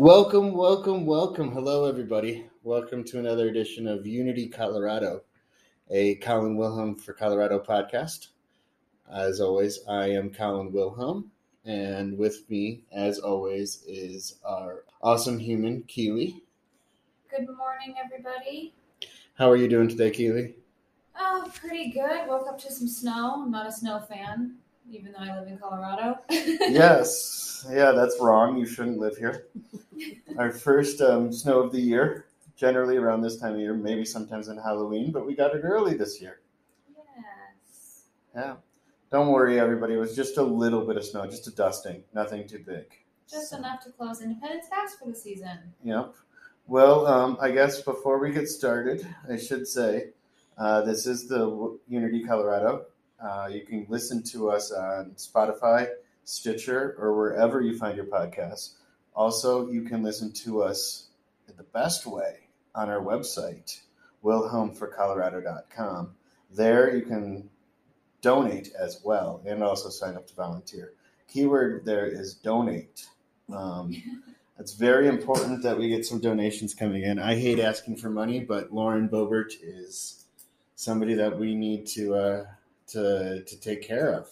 Welcome, welcome, welcome. Hello, everybody. Welcome to another edition of Unity Colorado, a Colin Wilhelm for Colorado podcast. As always, I am Colin Wilhelm, and with me, as always, is our awesome human, Keely. Good morning, everybody. How are you doing today, Keely? Oh, pretty good. Woke up to some snow. I'm not a snow fan, even though I live in Colorado. yes. Yeah, that's wrong. You shouldn't live here. Our first um, snow of the year, generally around this time of year, maybe sometimes in Halloween, but we got it early this year. yes. Yeah. Don't worry, everybody. It was just a little bit of snow, just a dusting, nothing too big. Just enough to close Independence Pass for the season. Yep. Well, um, I guess before we get started, I should say uh, this is the Unity Colorado. Uh, you can listen to us on Spotify, Stitcher, or wherever you find your podcasts. Also, you can listen to us the best way on our website, wilhelmforcolorado.com. There you can donate as well and also sign up to volunteer. Keyword there is donate. Um, it's very important that we get some donations coming in. I hate asking for money, but Lauren Boebert is somebody that we need to uh, to to take care of,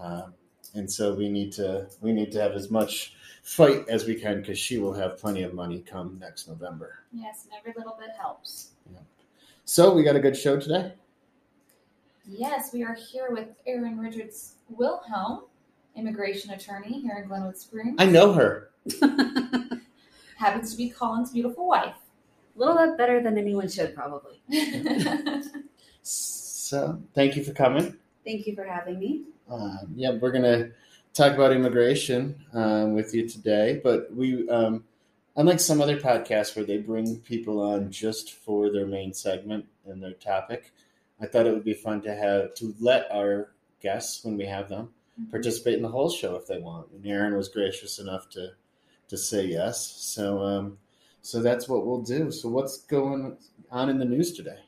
um, and so we need to we need to have as much fight as we can because she will have plenty of money come next November. Yes, and every little bit helps. So we got a good show today. Yes, we are here with Erin Richards Wilhelm, immigration attorney here in Glenwood Springs. I know her. Happens to be Colin's beautiful wife. A little bit better than anyone should, probably. So thank you for coming. Thank you for having me. Um, yeah, we're gonna talk about immigration um, with you today, but we, um, unlike some other podcasts where they bring people on just for their main segment and their topic, I thought it would be fun to have to let our guests, when we have them, participate in the whole show if they want. And Erin was gracious enough to to say yes. So, um, so that's what we'll do. So, what's going on in the news today?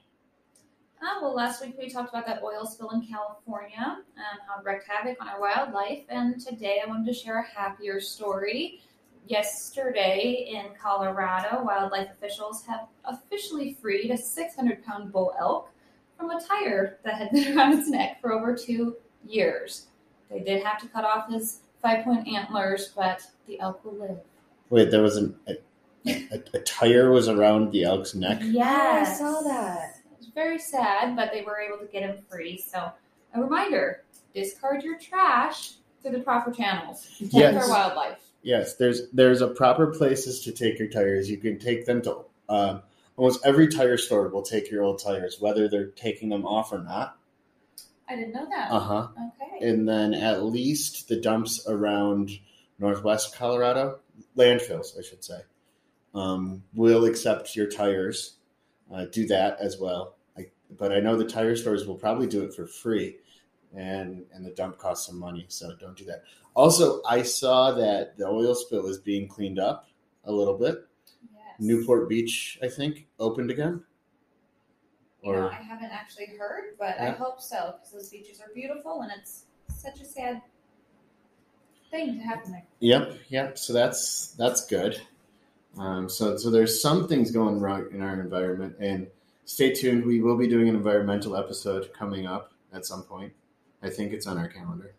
Uh, well, last week we talked about that oil spill in California and how it wreaked havoc on our wildlife. And today I wanted to share a happier story. Yesterday in Colorado, wildlife officials have officially freed a 600 pound bull elk from a tire that had been around its neck for over two years. They did have to cut off his five point antlers, but the elk will live. Wait, there was an, a, a, a tire was around the elk's neck. Yes. Oh, I saw that. Very sad, but they were able to get him free. So, a reminder discard your trash through the proper channels. Protect Yes. our wildlife. Yes, there's there's a proper places to take your tires. You can take them to um, almost every tire store will take your old tires, whether they're taking them off or not. I didn't know that. Uh huh. Okay. And then at least the dumps around northwest Colorado, landfills, I should say, um, will accept your tires. Uh, do that as well. But I know the tire stores will probably do it for free, and and the dump costs some money, so don't do that. Also, I saw that the oil spill is being cleaned up a little bit. yes. Newport Beach, I think, opened again. Or I haven't actually heard, but I hope so because those beaches are beautiful and it's such a sad thing to happen there. Yep, yep. So that's that's good. Um, so so there's some things going wrong in our environment, and stay tuned. We will be doing an environmental episode coming up at some point. I think it's on our calendar.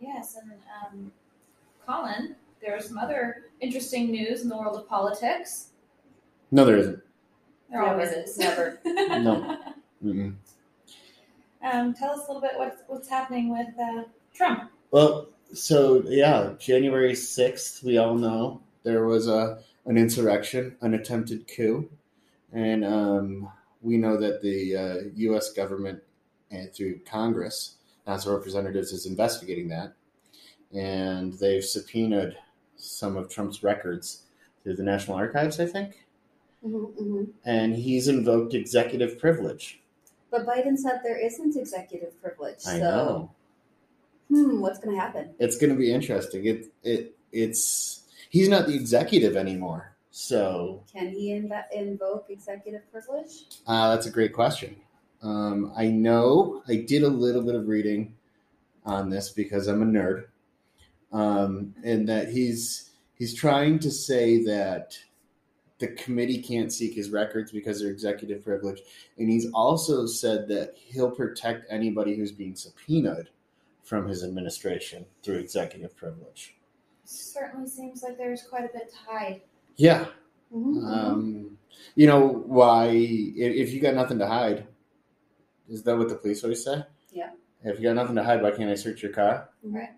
Yes, and um, Colin, there's some other interesting news in the world of politics. No, there isn't. There Never. always is. Never. No. Mm-mm. um, tell us a little bit what's what's happening with uh, Trump. Well, so yeah, January sixth, we all know there was a an insurrection, an attempted coup, and um, we know that the uh, U.S. government and through Congress, House of Representatives, is investigating that, and they've subpoenaed some of Trump's records through the National Archives, I think, hmm and he's invoked executive privilege. But Biden said there isn't executive privilege. I so, know. hmm, what's going to happen? it's going to be interesting. It it it's he's not the executive anymore. So Can he inv- invoke executive privilege? uh, that's a great question. Um, I know I did a little bit of reading on this because I'm a nerd, um, and that he's he's trying to say that the committee can't seek his records because they're executive privilege, and he's also said that he'll protect anybody who's being subpoenaed from his administration through executive privilege. Certainly seems like there's quite a bit tied. Yeah, Mhm, mhm. um, you know why? If, you got nothing to hide, is that what the police always say? Yeah. If you got nothing to hide, why can't I search your car? Right.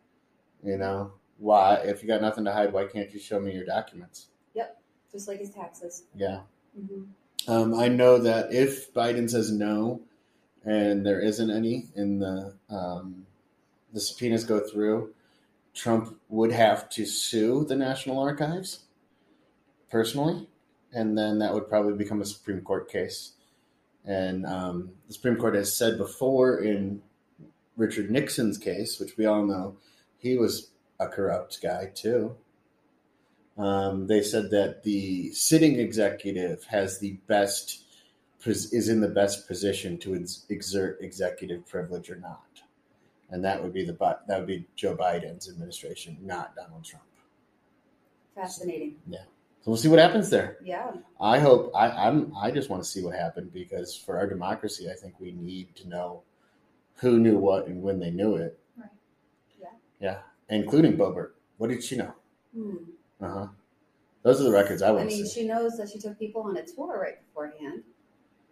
You know why? If you got nothing to hide, why can't you show me your documents? Yep. Just like his taxes. Yeah. Mhm. Um, I know that if Biden says no, and there isn't any, in the um, the subpoenas go through, Trump would have to sue the National Archives personally, and then that would probably become a Supreme Court case. And um, the Supreme Court has said before in Richard Nixon's case, which we all know, he was a corrupt guy too. Um, they said that the sitting executive has the best is in the best position to ex- exert executive privilege or not, and that would be the that would be Joe Biden's administration, not Donald Trump. Fascinating. So we'll see what happens there. Yeah. I hope I, I'm. I just want to see what happened because for our democracy, I think we need to know who knew what and when they knew it. Right. Yeah. Yeah, including Boebert. What did she know? Hmm. Uh huh. Those are the records I I want to mean, see. she knows that she took people on a tour right beforehand,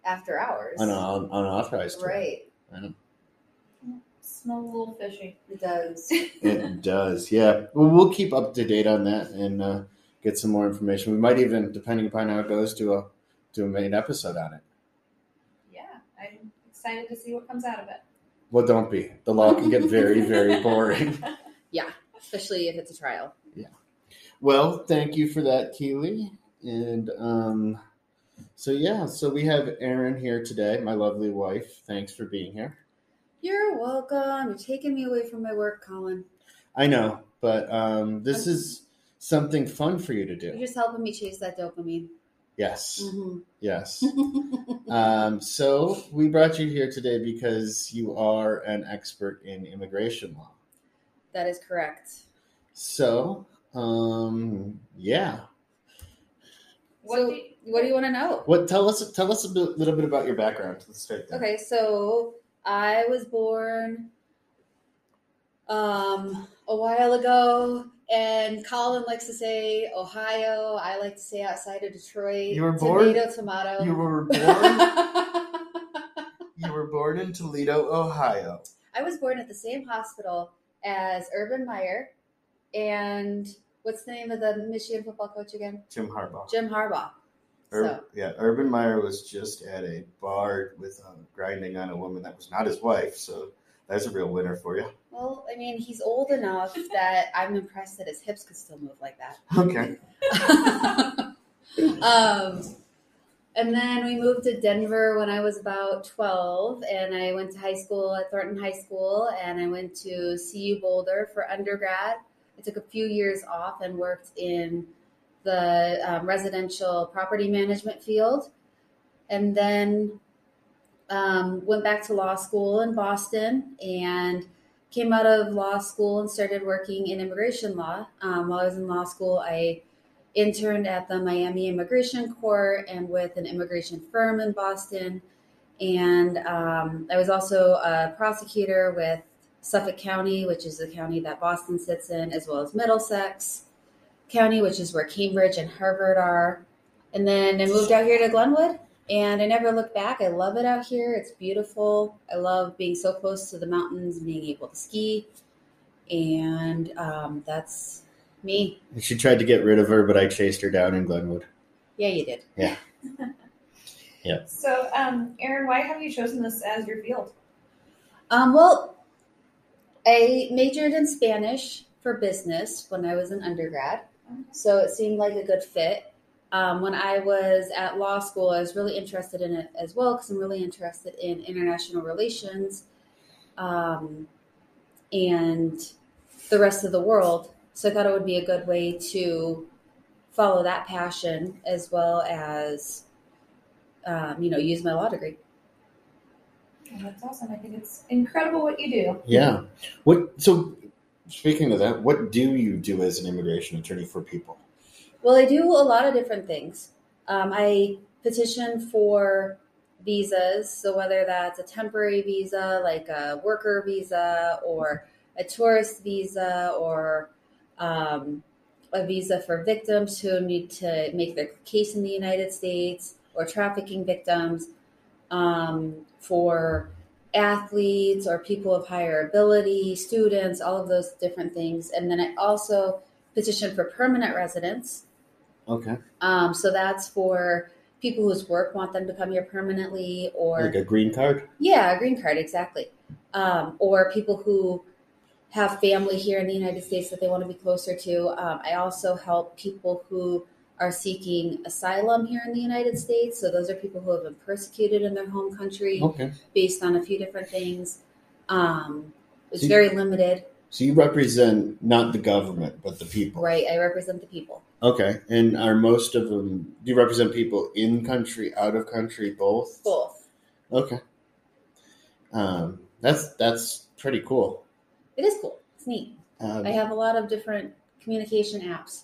after hours. On an unauthorized tour. Right. Smell a little fishy. It does. It does, yeah. Well, we'll keep up to date on that and uh, get some more information. We might even, depending upon how it goes, do a do a main episode on it. Yeah, I'm excited to see what comes out of it. Well, don't be. The law can get very, very boring. Yeah, especially if it's a trial. Yeah. Well, thank you for that, Keely. And um, so yeah, so we have Erin here today, my lovely wife. Thanks for being here. You're welcome. You're taking me away from my work, Colin. I know, but um, this is something fun for you to do. You're do. just helping me chase that dopamine. Yes, hmm yes. Um, so we brought you here today because you are an expert in immigration law. that is correct. So, um, yeah. What so, do you- what do you want to know? What tell us tell us a bit, little bit about your background. Let's start there. Okay, so I was born um, a while ago, and Colin likes to say Ohio. I like to say outside of Detroit. You were born- tomato, tomato. You were born. you were born in Toledo, Ohio. I was born at the same hospital as Urban Meyer, and what's the name of the Michigan football coach again? Jim Harbaugh. Jim Harbaugh. Ur- So yeah, Urban Meyer was just at a bar with um, grinding on a woman that was not his wife. So that's a real winner for you. Well, I mean, he's old enough that I'm impressed that his hips could still move like that. Okay. um, and then we moved to Denver when I was about 12, and I went to high school at Thornton High School, and I went to CU Boulder for undergrad. I took a few years off and worked in the um, residential property management field, and then um, went back to law school in Boston and came out of law school and started working in immigration law. Um, while I was in law school, I interned at the Miami Immigration Court and with an immigration firm in Boston. And um, I was also a prosecutor with Suffolk County, which is the county that Boston sits in, as well as Middlesex County, which is where Cambridge and Harvard are. And then I moved out here to Glenwood, and I never look back. I love it out here. It's beautiful. I love being so close to the mountains and being able to ski. And um, that's me. She tried to get rid of her, but I chased her down in Glenwood. Yeah, you did. Yeah. yeah. So, um, Erin, why have you chosen this as your field? Um, well, I majored in Spanish for business when I was an undergrad, so it seemed like a good fit. Um, when I was at law school, I was really interested in it as well because I'm really interested in international relations um, and the rest of the world. So I thought it would be a good way to follow that passion as well as, um, you know, use my law degree. Oh, that's awesome. I think it's incredible what you do. Yeah. What? So, speaking of that, what do you do as an immigration attorney for people? Well, I do a lot of different things. Um, I petition for visas, so whether that's a temporary visa, like a worker visa, or a tourist visa, or um, a visa for victims who need to make their case in the United States, or trafficking victims, um, for athletes or people of higher ability, students, all of those different things. And then I also petition for permanent residents. Okay. Um, so that's for people whose work want them to come here permanently, or Like a green card? yeah, a green card, exactly. Um, or people who have family here in the United States that they want to be closer to. Um, I also help people who are seeking asylum here in the United States. So those are people who have been persecuted in their home country Okay. based on a few different things. Um, it's So you- very limited, So you represent not the government, but the people. right? I represent the people. Okay. And are most of them, do you represent people in country, out of country, both? Both. Okay. Um, that's that's pretty cool. It is cool. It's neat. Um, I have a lot of different communication apps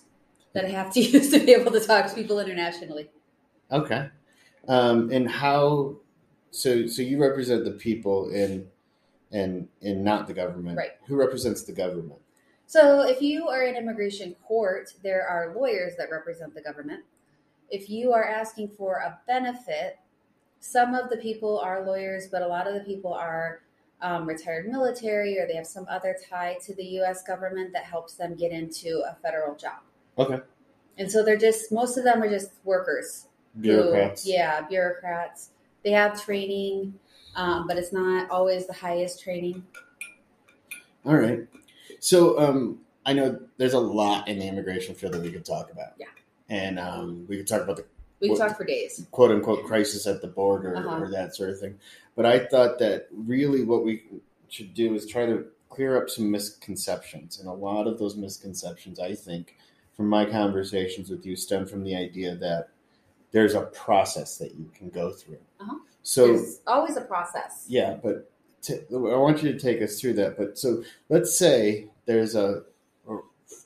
that I have to use to be able to talk to people internationally. Okay. Um, and how? So, so you represent the people in, and and not the government. Right. Who represents the government? So, if you are in immigration court, there are lawyers that represent the government. If you are asking for a benefit, some of the people are lawyers, but a lot of the people are um, retired military or they have some other tie to the U.S. government that helps them get into a federal job. Okay. And so they're just, most of them are just workers. who- Bureaucrats. yeah, bureaucrats. They have training, um, but it's not always the highest training. All right. So, um, I know there's a lot in the immigration field that we could talk about. Yeah. And um, we could talk about the We could talk for days. quote unquote crisis at the border Uh-huh. or that sort of thing. But I thought that really what we should do is try to clear up some misconceptions. And a lot of those misconceptions, I think, from my conversations with you, stem from the idea that there's a process that you can go through. Uh-huh. So, There's always a process. yeah, but t- I want you to take us through that. But so let's say there's a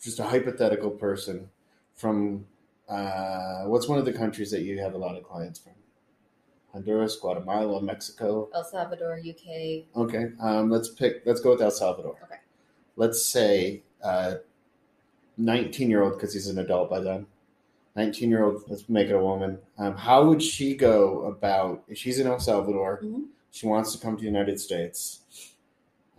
just a hypothetical person from uh, what's one of the countries that you have a lot of clients from? Honduras, Guatemala, Mexico. El Salvador, UK. Okay, um, let's pick. Let's go with El Salvador. Okay. Let's say uh, nineteen-year-old because he's an adult by then. Nineteen-year-old. Let's make it a woman. Um, how would she go about if she's in El Salvador? Mhm. She wants to come to the United States.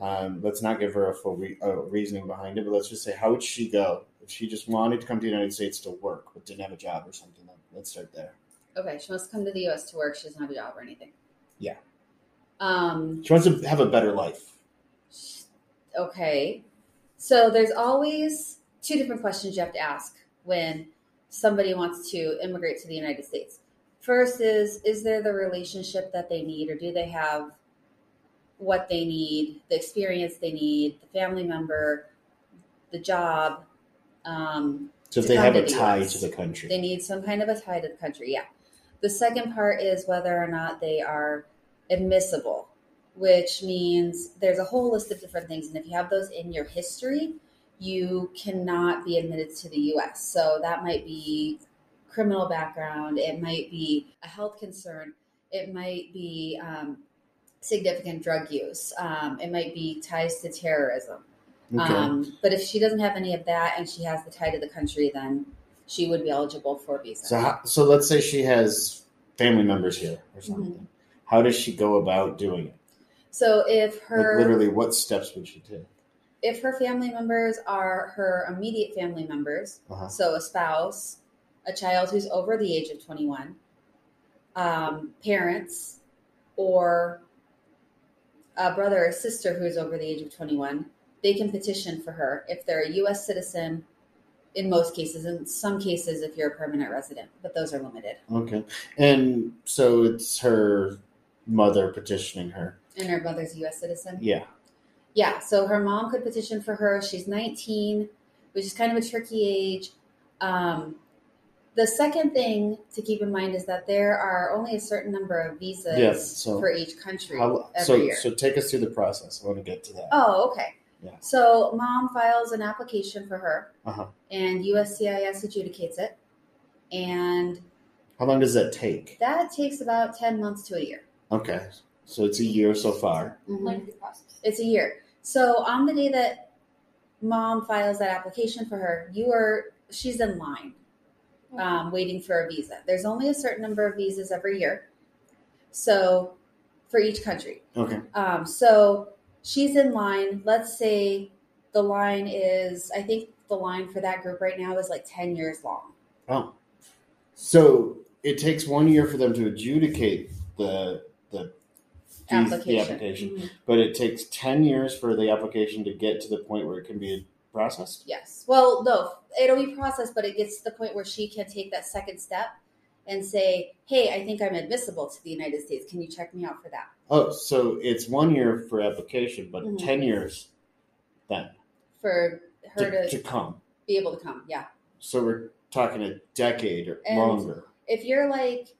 Um, let's not give her a full re- uh, reasoning behind it, but let's just say, how would she go if she just wanted to come to the United States to work but didn't have a job or something? Let's start there. Okay, she wants to come to the U.S. to work. She doesn't have a job or anything. Yeah. Um. She wants to have a better life. Okay. So there's always two different questions you have to ask when somebody wants to immigrate to the United States. First is is there the relationship that they need or do they have what they need, the experience they need, the family member, the job, um, So if they have a tie US. to the country. they need some kind of a tie to the country. Yeah. The second part is whether or not they are admissible, which means there's a whole list of different things. And if you have those in your history, you cannot be admitted to the US. So that might be criminal background, it might be a health concern, it might be um, significant drug use, um, it might be ties to terrorism. okay. Um, but if she doesn't have any of that and she has the tie to the country, then she would be eligible for a visa. so how, so let's say she has family members here or Mm-hmm. something. How does she go about doing it? So if Like her literally, what steps would she take? If her family members are her immediate family members, Uh-huh. so a spouse, a child who's over the age of 21, um, parents, or a brother or sister who's over the age of 21, they can petition for her if they're a U.S. citizen. In most cases, in some cases, if you're a permanent resident, but those are limited. Okay, and so it's her mother petitioning her. And her mother's a U.S. citizen. Yeah. Yeah, so her mom could petition for her. She's 19, which is kind of a tricky age. Um, the second thing to keep in mind is that there are only a certain number of visas Yes, so for each country How, every so year. so take us through the process. I want to get to that. oh, okay. Yeah. So mom files an application for her, Uh-huh. and USCIS adjudicates it, and How long does that take? that takes about ten months to a year. Okay, so it's a year so far. Lengthy process. It's a year. So on the day that mom files that application for her, you are she's in line, um, waiting for a visa. There's only a certain number of visas every year, so for each country. Okay. Um, so she's in line. Let's say the line is, I think the line for that group right now is like 10 years long. Oh, so it takes one year for them to adjudicate the the the Application. application, Mhm. but it takes ten years for the application to get to the point where it can be processed. Yes. Well, no, it'll be processed, but it gets to the point where she can take that second step and say, hey, I think I'm admissible to the United States. Can you check me out for that? Oh, so it's one year for application, but Mhm. ten years then For her to, to, to come. be able to come. Yeah. So we're talking a decade or And- longer. If you're like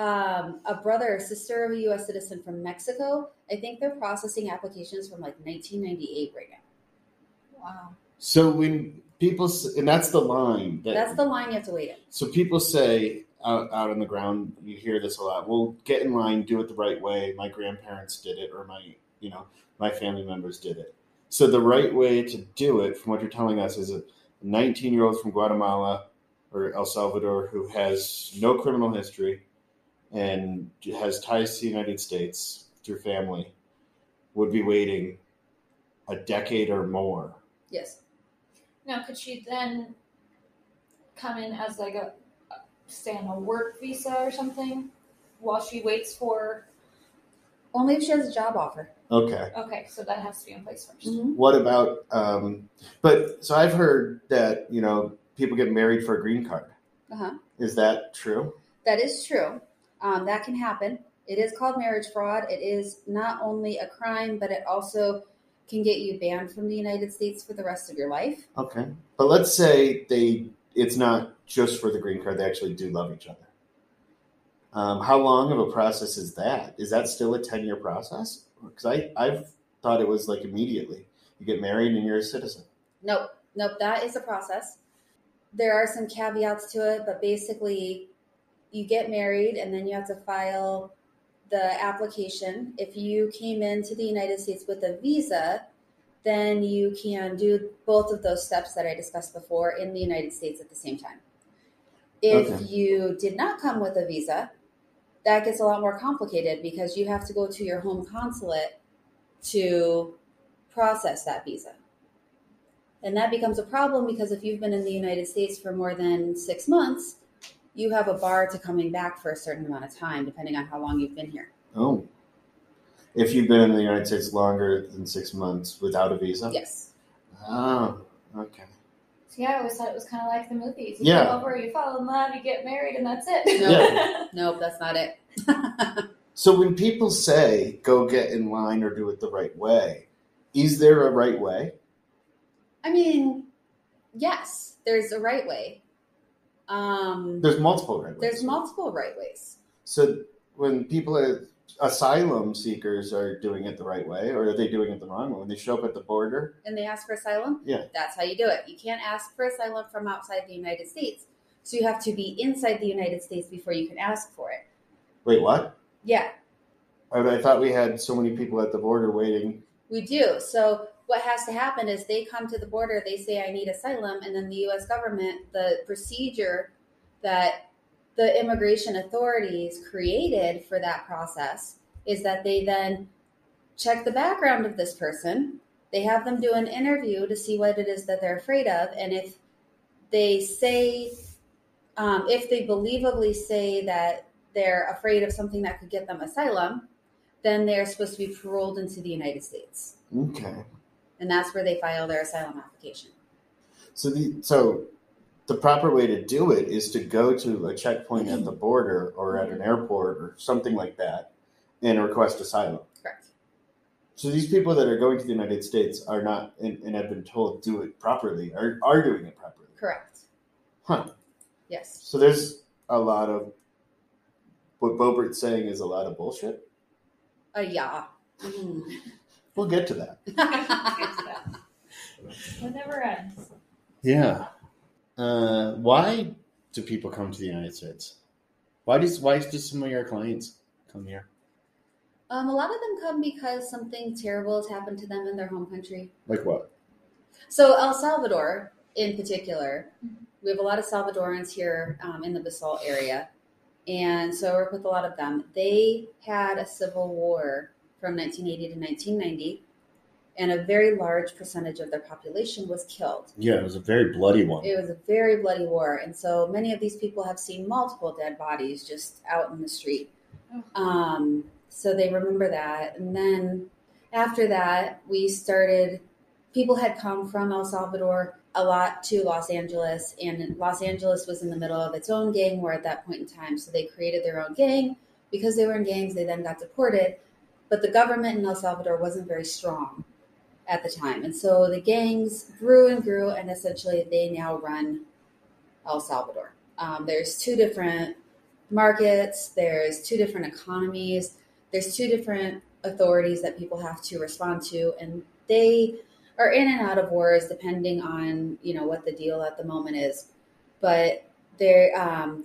um, a brother or sister of a U.S. citizen from Mexico, I think they're processing applications from like 1998 right now. Wow. So when people and that's the line that That's the line you have to wait in. So people say out, out on the ground, you hear this a lot. Well, get in line, do it the right way. My grandparents did it, or my, you know, my family members did it. So the right way to do it, from what you're telling us, is a 19 year old from Guatemala or El Salvador who has no criminal history and has ties to the United States through family would be waiting a decade or more. Yes. Now, could she then come in as like a stay on a work visa or something while she waits for? Only if she has a job offer. Okay. Okay, so that has to be in place 1st Mm-hmm. What about, um, but so I've heard that, you know, people get married for a green card. Uh-huh. Is that true? That is true. Um, that can happen. It is called marriage fraud. It is not only a crime, but it also can get you banned from the United States for the rest of your life. Okay. But let's say they, it's not just for the green card, they actually do love each other. Um, how long of a process is that? Is that still a 10 year process? Because I, I've thought it was like immediately. You get married and you're a citizen. Nope, nope, that is a process. There are some caveats to it, but basically, you get married and then you have to file the application. If you came into the United States with a visa, then you can do both of those steps that I discussed before in the United States at the same time. If Okay. you did not come with a visa, that gets a lot more complicated because you have to go to your home consulate to process that visa. And that becomes a problem because if you've been in the United States for more than six months, you have a bar to coming back for a certain amount of time, depending on how long you've been here. Oh. If you've been in the United States longer than six months without a visa? Yes. Oh, okay. So yeah, I always thought it was kind of like the movies. You Yeah. come over, you fall in love, you get married, and that's it. No. Nope, that's not it. So when people say go get in line or do it the right way, is there a right way? I mean, yes, there's a right way. Um, There's multiple right ways. there's multiple right ways. So when people are asylum seekers are doing it the right way, or are they doing it the wrong way? When they show up at the border, And they ask for asylum? Yeah. That's how you do it. You can't ask for asylum from outside the United States. So you have to be inside the United States before you can ask for it. wait, what? Yeah, I, I thought we had so many people at the border waiting. We do. So what has to happen is they come to the border, they say I need asylum, and then the US government, the procedure that the immigration authorities created for that process is that they then check the background of this person. They have them do an interview to see what it is that they're afraid of, and if they say, um, if they believably say that they're afraid of something that could get them asylum, then they're supposed to be paroled into the United States. Okay. And that's where they file their asylum application. So the so the proper way to do it is to go to a checkpoint at the border or at an airport or something like that and request asylum. Correct. So these people that are going to the United States are not and, and have been told do it properly are, are doing it properly. Correct. Huh. Yes. So there's a lot of what Boebert's saying is a lot of bullshit. Uh, yeah. Mhm. We'll get to that. It never ends. Yeah. Uh, why do people come to the United States? Why does why do some of your clients come here? Um, a lot of them come because something terrible has happened to them in their home country. Like what? So El Salvador, in particular, we have a lot of Salvadorans here um, in the Basalt area, and so I work with a lot of them. They had a civil war from 1980 to 1990, and a very large percentage of their population was killed. Yeah, it was a very bloody one. It was a very bloody war, and so many of these people have seen multiple dead bodies just out in the street. Um, so they remember that, and then after that, we started. People had come from El Salvador a lot to Los Angeles, and Los Angeles was in the middle of its own gang war at that point in time. So they created their own gang. Because they were in gangs, they then got deported. But the government in El Salvador wasn't very strong at the time. And so the gangs grew and grew, and essentially they now run El Salvador. Um, there's two different markets, there's two different economies, there's two different authorities that people have to respond to, and they are in and out of wars depending on you know what the deal at the moment is. But they're um,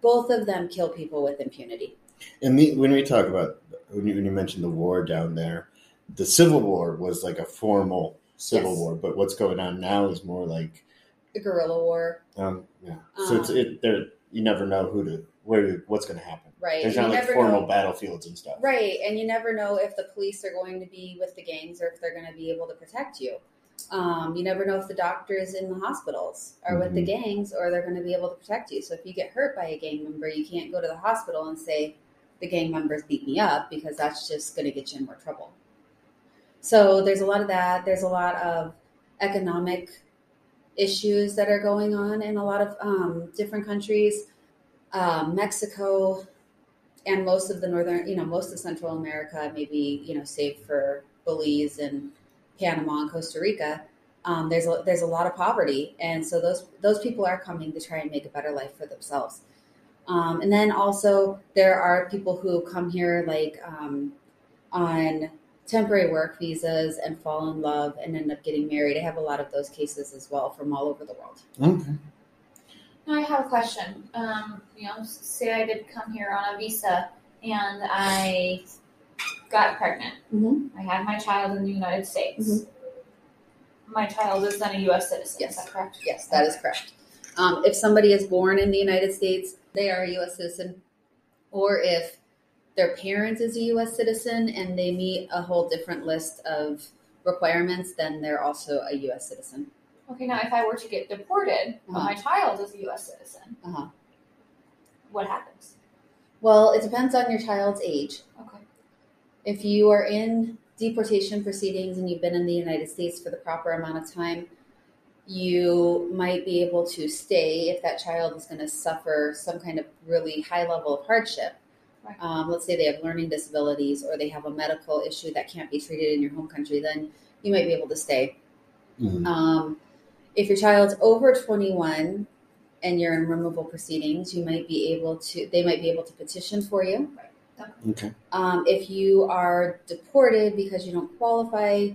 both of them kill people with impunity. And the, when we talk about when you, when you mentioned the war down there, the Civil War was like a formal civil Yes. war, but what's going on now is more like, The guerrilla war, um, yeah. So it's Um, it there. You never know who to where to, what's going to happen. right? There's You not like formal know- battlefields and stuff. Right, and you never know if the police are going to be with the gangs or if they're going to be able to protect you. Um, you never know if the doctors in the hospitals are with the gangs or they're going to be able to protect you. So if you get hurt by a gang member, you can't go to the hospital and say the gang members beat me up because that's just going to get you in more trouble. So there's a lot of that. There's a lot of economic issues that are going on in a lot of um, different countries. Um, Mexico and most of the northern, you know, most of Central America, maybe you know, save for Belize and Panama and Costa Rica, um, there's a, there's a lot of poverty, and so those those people are coming to try and make a better life for themselves. Um, and then also there are people who come here like um, on temporary work visas and fall in love and end up getting married. I have a lot of those cases as well from all over the world. Okay. Now I have a question. Um, you know, say I did come here on a visa and I got pregnant. Mm-hmm. I had my child in the United States. Mhm. My child is then a U.S. citizen. Yes. Is that correct? Yes, that is correct. Um, if somebody is born in the United States, they are a U.S. citizen, or if their parent is a U.S. citizen and they meet a whole different list of requirements, then they're also a U.S. citizen. Okay. Now, if I were to get deported, but Uh-huh. my child is a U.S. citizen, Uh-huh. what happens? Well, it depends on your child's age. Okay. If you are in deportation proceedings and you've been in the United States for the proper amount of time, you might be able to stay if that child is going to suffer some kind of really high level of hardship. Right. Um, let's say they have learning disabilities or they have a medical issue that can't be treated in your home country, then you might be able to stay. Mhm. Um, if your child's over 21 and you're in removal proceedings, you might be able to, they might be able to petition for you. Okay. Um, if you are deported because you don't qualify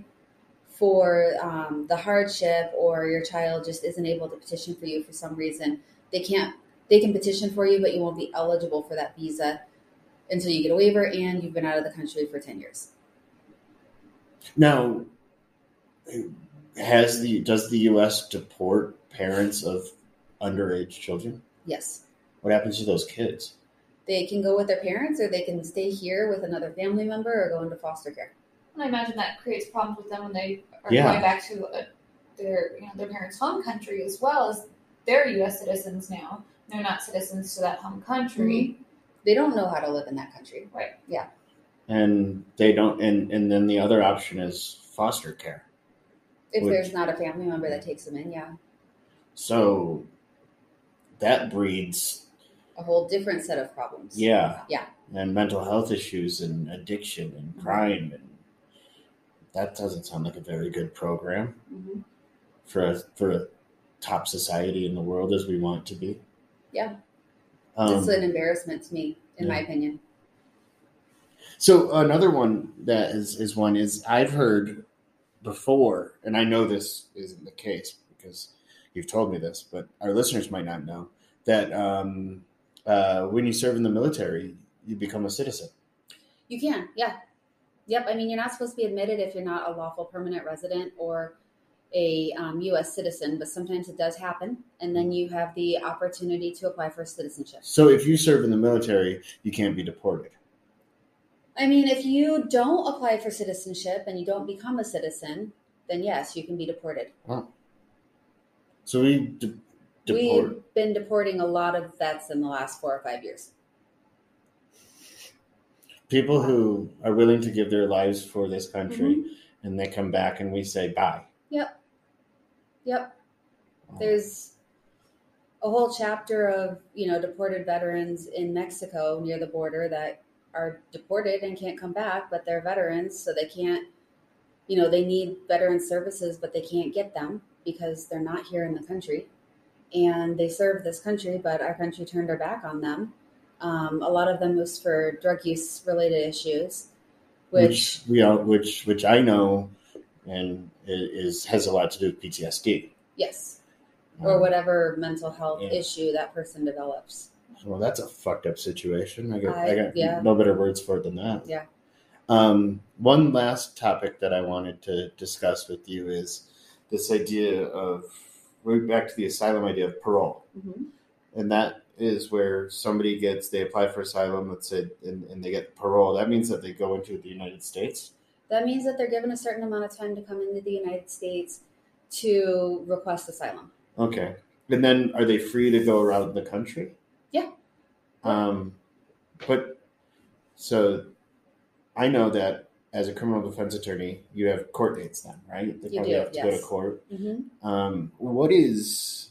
for um, the hardship or your child just isn't able to petition for you for some reason, they can't, they can petition for you, but you won't be eligible for that visa until you get a waiver and you've been out of the country for 10 years. Now, has the does the U.S. deport parents of underage children? Yes. What happens to those kids? They can go with their parents or they can stay here with another family member or go into foster care. And I imagine that creates problems with them when they are Yeah. going back to uh their you know their parents' home country as well as they're U.S. citizens now. They're not citizens to that home country. They don't know how to live in that country. Right. Yeah. And they don't. And and then the other option is foster care. If Which- there's not a family member that takes them in, yeah. So that breeds A whole different set of problems. yeah Yeah. and mental health issues and addiction and Mhm. crime and that doesn't sound like a very good program hmm for a for a top society in the world as we want it to be. Yeah. Um, it's an embarrassment to me, in my opinion. So another one that is is one is I've heard before, and I know this isn't the case because you've told me this, but our listeners might not know that um, uh, when you serve in the military, you become a citizen. You can, yeah. Yep. I mean, you're not supposed to be admitted if you're not a lawful permanent resident or a um, U.S. citizen, but sometimes it does happen, and then you have the opportunity to apply for citizenship. So if you serve in the military, you can't be deported. I mean, if you don't apply for citizenship and you don't become a citizen, then yes, you can be deported. So we de- deport. We've been deporting a lot of vets in the last four or five years. people who are willing to give their lives for this country, Mm-hmm. and they come back and we say bye. Yep. There's a whole chapter of, you know, deported veterans in Mexico near the border that are deported and can't come back, but they're veterans, so they can't, you know, they need veteran services, but they can't get them because they're not here in the country. And they served this country, but our country turned their back on them. Um, a lot of them was for drug use related issues, which, we all, which which I know, and is has a lot to do with PTSD. yes, or Um, whatever mental health Yeah. issue that person develops. Well, that's a fucked up situation. I got, I, I- got yeah. no better words for it than that. Yeah. Um, one last topic that I wanted to discuss with you is this idea of we're back to the asylum idea of parole, hmm and that is where somebody gets they apply for asylum, let's say, and, and they get parole. That means that they go into the United States. That means that they're given a certain amount of time to come into the United States to request asylum. Okay, and then are they free to go around the country? Yeah. Um, but so I know that as a criminal defense attorney, you have court dates then, right? They You probably do, have to go to court. Mm-hmm. Um, what is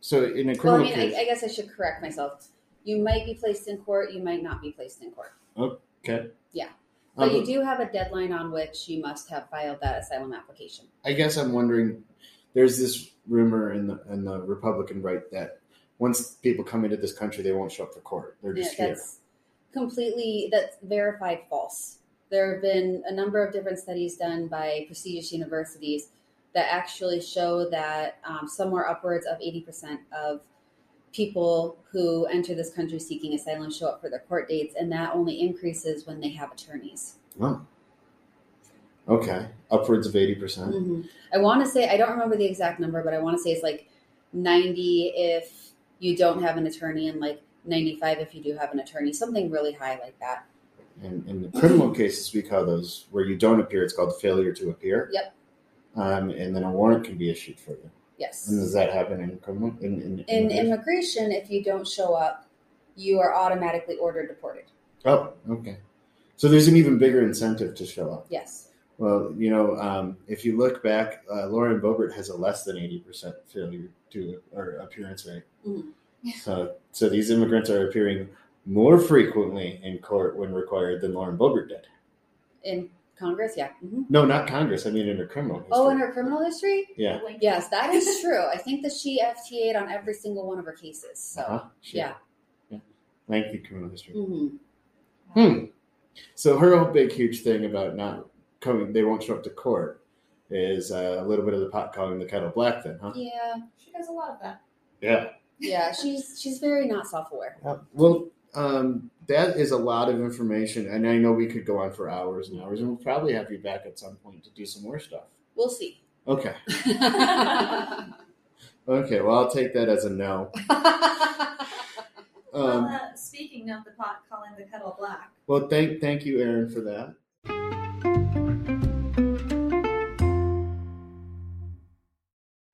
so in a criminal? Well, I mean, case? I, I guess I should correct myself. You might be placed in court, you might not be placed in court. okay. Yeah. Um, But you do have a deadline on which you must have filed that asylum application. I guess I'm wondering. There's this rumor in the in the Republican right that once people come into this country, they won't show up for court. They're Yeah, just here. completely that's verified false. There have been a number of different studies done by prestigious universities that actually show that um, somewhere upwards of 80% of people who enter this country seeking asylum show up for their court dates, and that only increases when they have attorneys. Oh. Okay, upwards of eighty percent. Mhm. I want to say, I don't remember the exact number, but I want to say it's like 90 if you don't have an attorney, and like 95 if you do have an attorney, something really high like that. And in the criminal cases, we call those where you don't appear. It's called failure to appear. Yep. Um, and then a warrant can be issued for you. Yes. And does that happen in criminal? In, in, In in- immigration, if you don't show up, you are automatically ordered deported. oh, okay. So there's an even bigger incentive to show up. Yes. Well, you know, um, if you look back, uh, Lauren Boebert has a less than eighty percent failure to or appearance rate. Mhm. So, so these immigrants are appearing more frequently in court when required than Lauren Boebert did. In Congress, yeah. hmm No, not Congress. I mean, in her criminal history. Oh, in her criminal history? yeah. Yes, that is true. I think that she FTA'd on every single one of her cases. So, Uh-huh. She- yeah. yeah. Lengthy criminal history. hmm Hmm. So her whole big huge thing about not coming, they won't show up to court, is uh, a little bit of the pot calling the kettle black. Then, huh? Yeah. She does a lot of that. Yeah. Yeah, she's she's very not self aware. Uh, well, um, that is a lot of information, and I know we could go on for hours and hours, and we'll probably have you back at some point to do some more stuff. We'll see. Okay. Okay. Well, I'll take that as a no. well, Um, uh, speaking of the pot calling the kettle black, well, thank thank you, Erin, for that.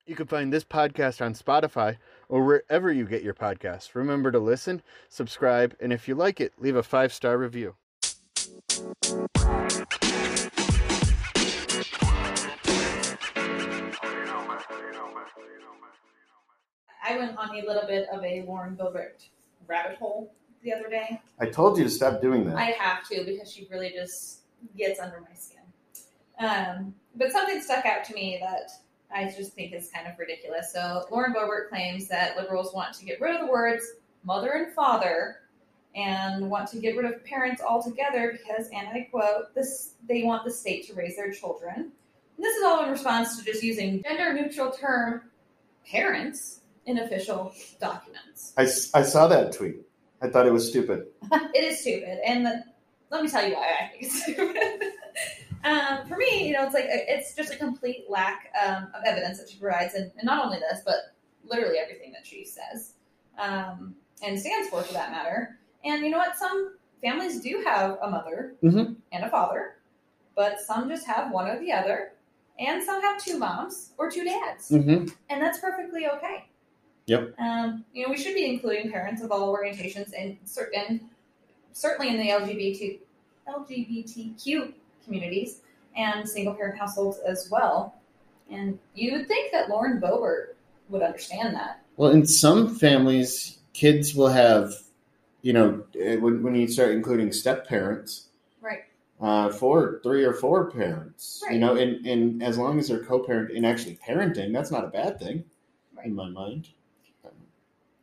You can find this podcast on Spotify or wherever you get your podcasts. Remember to listen, subscribe, and if you like it, leave a five star review. I went on a little bit of a Lauren Boebert rabbit hole the other day. I told you to stop doing that. I have to because she really just gets under my skin. Um, but something stuck out to me that I just think is kind of ridiculous. So Lauren Boebert claims that liberals want to get rid of the words mother and father and want to get rid of parents altogether because, and I quote, this they want the state to raise their children. And this is all in response to just using gender neutral term parents in official documents. I, I saw that tweet. I thought it was stupid. It is stupid, and the, let me tell you why I think it's stupid. um, for me, you know, it's like it's just a complete lack um, of evidence that she provides, and, and not only this, but literally everything that she says um, and stands for, for that matter. And you know what? Some families do have a mother Mhm. and a father, but some just have one or the other, and some have two moms or two dads Mm-hmm. and that's perfectly okay. Yep. Um, you know, we should be including parents of all orientations, and certain, certainly in the LGBT LGBTQ communities and single parent households as well. And you would think that Lauren Boebert would understand that. Well, in some families, kids will have, you know, eh, when, when you start including step parents, Right. uh, four, three or four parents, you know, and, and as long as they're co-parent and actually parenting, that's not a bad thing Right. in my mind.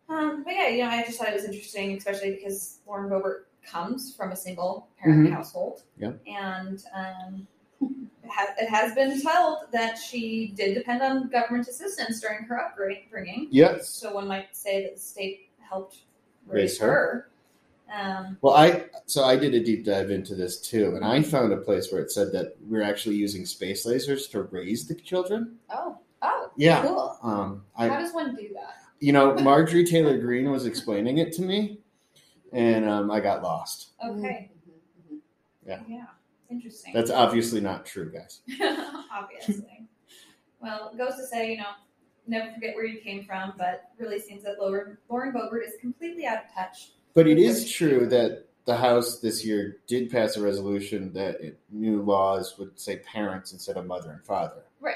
Um, but yeah, you know, I just thought it was interesting, especially because Lauren Boebert comes from a single parent Mhm. household. Yep. And um, it, ha- it has been told that she did depend on government assistance during her upbringing. Yes. So one might say that the state helped Raise raise, her. her. Um, Well, I so I did a deep dive into this too, and I found a place where it said that we're actually using space lasers to raise the children. Oh, oh, Yeah. cool. Um, how does one do that? you know, Marjorie Taylor Greene was explaining it to me, and um, I got lost. Okay. Mhm, mhm. Yeah. Interesting. That's obviously not true, guys. Obviously. well, it goes to say, you know, never forget where you came from, but really seems that Lauren, Lauren Boebert is completely out of touch. But it is true that the House this year did pass a resolution that it, new laws would say parents instead of mother and father. Right.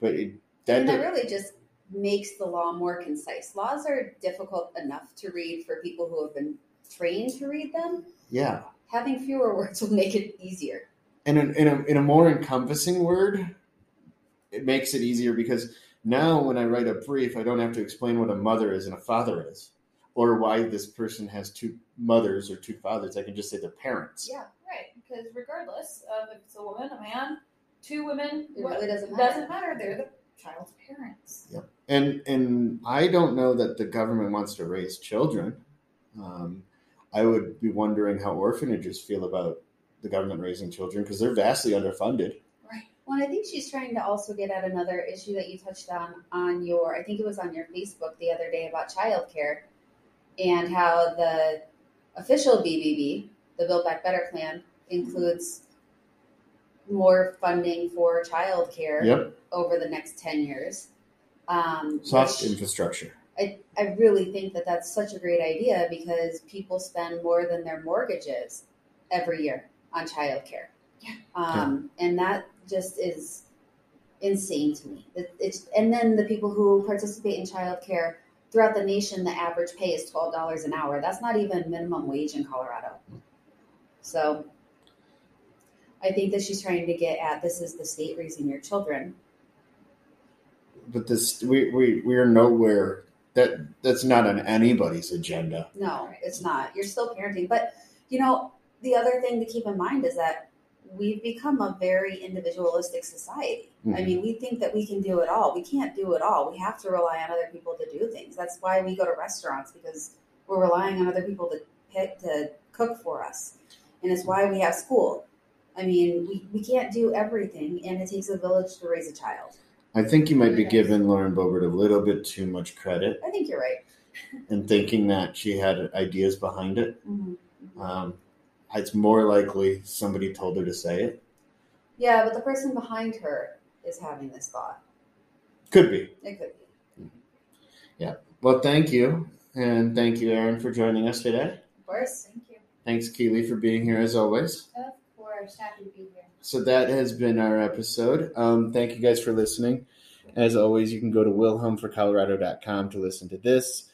But it, that that really just makes the law more concise. Laws are difficult enough to read for people who have been trained to read them. yeah. Having fewer words will make it easier. And in, in, a, in a more encompassing word, it makes it easier because now when I write a brief, I don't have to explain what a mother is and a father is, or why this person has two mothers or two fathers. I can just say they're parents. Yeah. Right. Because regardless of if it's a woman, a man, two women, It really doesn't matter. doesn't matter. They're the child's parents. Yep. And and I don't know that the government wants to raise children. Um, I would be wondering how orphanages feel about the government raising children because they're vastly underfunded. Right. Well, I think she's trying to also get at another issue that you touched on on your, I think it was on your Facebook the other day about childcare and how the official BBB, the Build Back Better plan, includes more funding for childcare Yep, over the next 10 years. Um, soft which infrastructure. I, I really think that that's such a great idea because people spend more than their mortgages every year on childcare. Yeah. Um, And that just is insane to me. It, it's, and then the people who participate in childcare throughout the nation, the average pay is $12 an hour. That's not even minimum wage in Colorado. So I think that she's trying to get at this is the state raising your children. But this we, we we're nowhere that that's not on anybody's agenda. No, it's not. You're still parenting. But, you know, the other thing to keep in mind is that we've become a very individualistic society. I Mhm. mean, we think that we can do it all. We can't do it all. We have to rely on other people to do things. That's why we go to restaurants because we're relying on other people to pick to cook for us. And it's why we have school. I mean, we, we can't do everything, and it takes a village to raise a child. I think you might be giving Lauren Boebert a little bit too much credit I think you're right. and thinking that she had ideas behind it. Mhm. Um, it's more likely somebody told her to say it. Yeah, but the person behind her is having this thought. Could be. It could be. Yeah. Well, thank you. And thank you, Erin, for joining us today. Of course. Thank you. Thanks, Keely, for being here as always. Of course. Happy to be here. So that has been our episode. Um, thank you guys for listening. As always, you can go to wilhelmforcolorado.com to listen to this.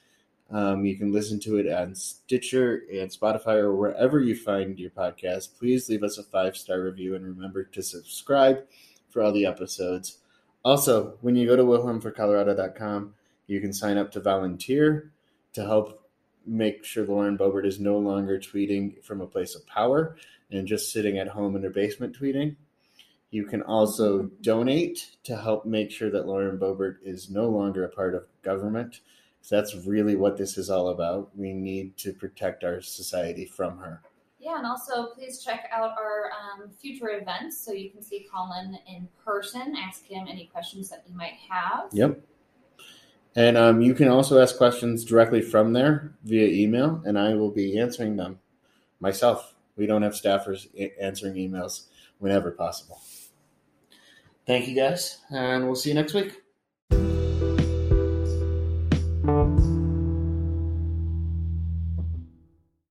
Um, you can listen to it on Stitcher and Spotify or wherever you find your podcast. Please leave us a five star review and remember to subscribe for all the episodes. Also, when you go to wilhelmforcolorado.com, you can sign up to volunteer to help make sure Lauren Boebert is no longer tweeting from a place of power and just sitting at home in her basement tweeting. You can also donate to help make sure that Lauren Boebert is no longer a part of government. So that's really what this is all about. We need to protect our society from her. Yeah, and also please check out our um, future events so you can see Colin in person, ask him any questions that you might have. Yep. And um, you can also ask questions directly from there via email, and I will be answering them myself. We don't have staffers answering emails whenever possible. Thank you guys, and we'll see you next week.